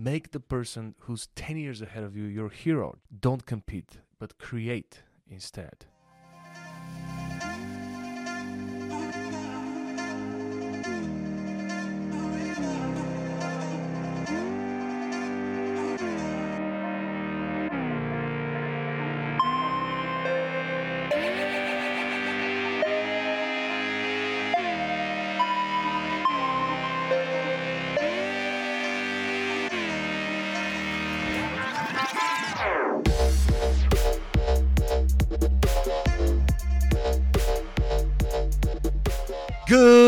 Make the person who's 10 years ahead of you your hero. Don't compete, but create instead.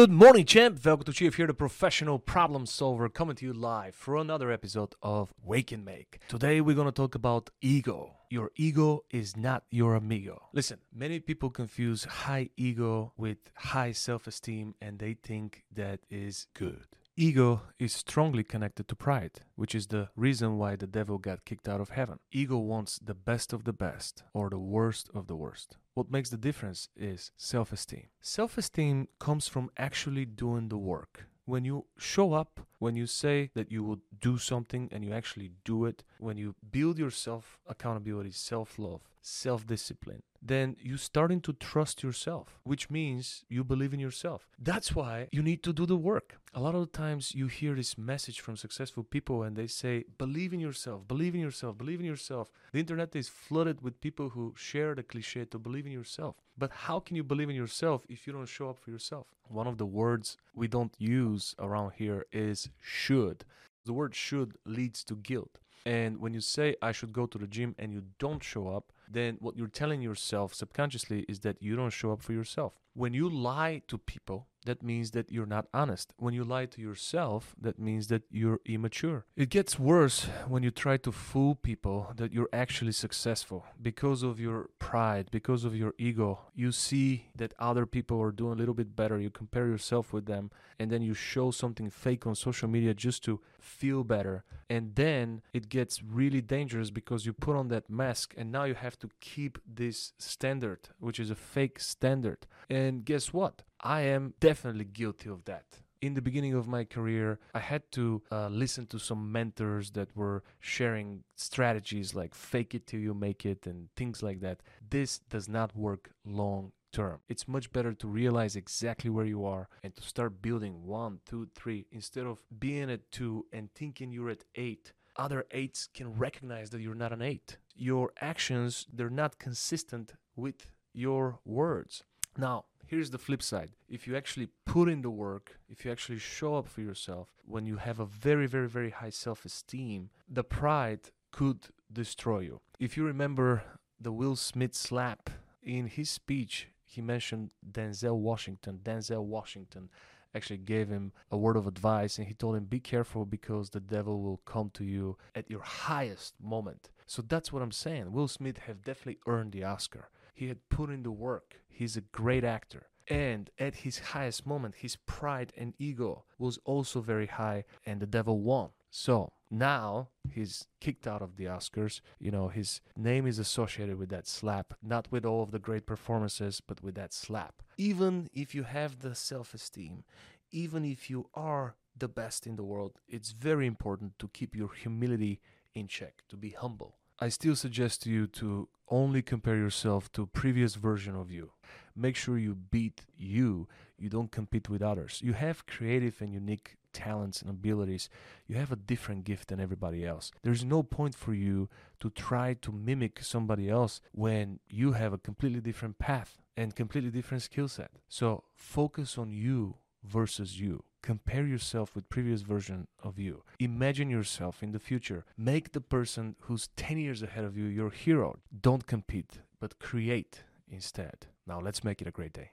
Good morning, champ. Welcome to Chief here, the professional problem solver, coming to you live for another episode of Wake N' Make. Today, we're going to talk about ego. Your ego is not your amigo. Listen, many people confuse high ego with high self esteem and they think that is good. Ego is strongly connected to pride, which is the reason why the devil got kicked out of heaven. Ego wants the best of the best or the worst of the worst. What makes the difference is self esteem. Self esteem comes from actually doing the work. When you show up, when you say that you will do something and you actually do it, when you build your self accountability, self love, self discipline, then you're starting to trust yourself, which means you believe in yourself. That's why you need to do the work. A lot of times you hear this message from successful people and they say, believe in yourself, believe in yourself, believe in yourself. The internet is flooded with people who share the cliche to believe in yourself. But how can you believe in yourself if you don't show up for yourself? One of the words we don't use around here is should. The word should leads to guilt. And when you say, I should go to the gym and you don't show up, then what you're telling yourself subconsciously is that you don't show up for yourself. When you lie to people, that means that you're not honest. When you lie to yourself, that means that you're immature. It gets worse when you try to fool people that you're actually successful. Because of your pride, because of your ego, you see that other people are doing a little bit better. You compare yourself with them, and then you show something fake on social media just to feel better. And then it gets really dangerous because you put on that mask, and now you have to keep this standard, which is a fake standard. And guess what? I am definitely guilty of that. In the beginning of my career, I had to uh, listen to some mentors that were sharing strategies like fake it till you make it and things like that. This does not work long term. It's much better to realize exactly where you are and to start building one, two, three, instead of being at two and thinking you're at eight. Other eights can recognize that you're not an eight. Your actions, they're not consistent with your words. Now, here's the flip side. If you actually put in the work, if you actually show up for yourself, when you have a very, very, very high self esteem, the pride could destroy you. If you remember the Will Smith slap in his speech, he mentioned Denzel Washington. Denzel Washington actually gave him a word of advice and he told him, Be careful because the devil will come to you at your highest moment. So that's what I'm saying. Will Smith have definitely earned the Oscar. He had put in the work. He's a great actor. And at his highest moment, his pride and ego was also very high, and the devil won. So now he's kicked out of the Oscars. You know, his name is associated with that slap, not with all of the great performances, but with that slap. Even if you have the self esteem, even if you are the best in the world, it's very important to keep your humility in check, to be humble. I still suggest to you to only compare yourself to previous version of you. Make sure you beat you. You don't compete with others. You have creative and unique talents and abilities. You have a different gift than everybody else. There's no point for you to try to mimic somebody else when you have a completely different path and completely different skill set. So focus on you versus you. Compare yourself with previous version of you. Imagine yourself in the future. Make the person who's 10 years ahead of you your hero. Don't compete, but create instead. Now let's make it a great day.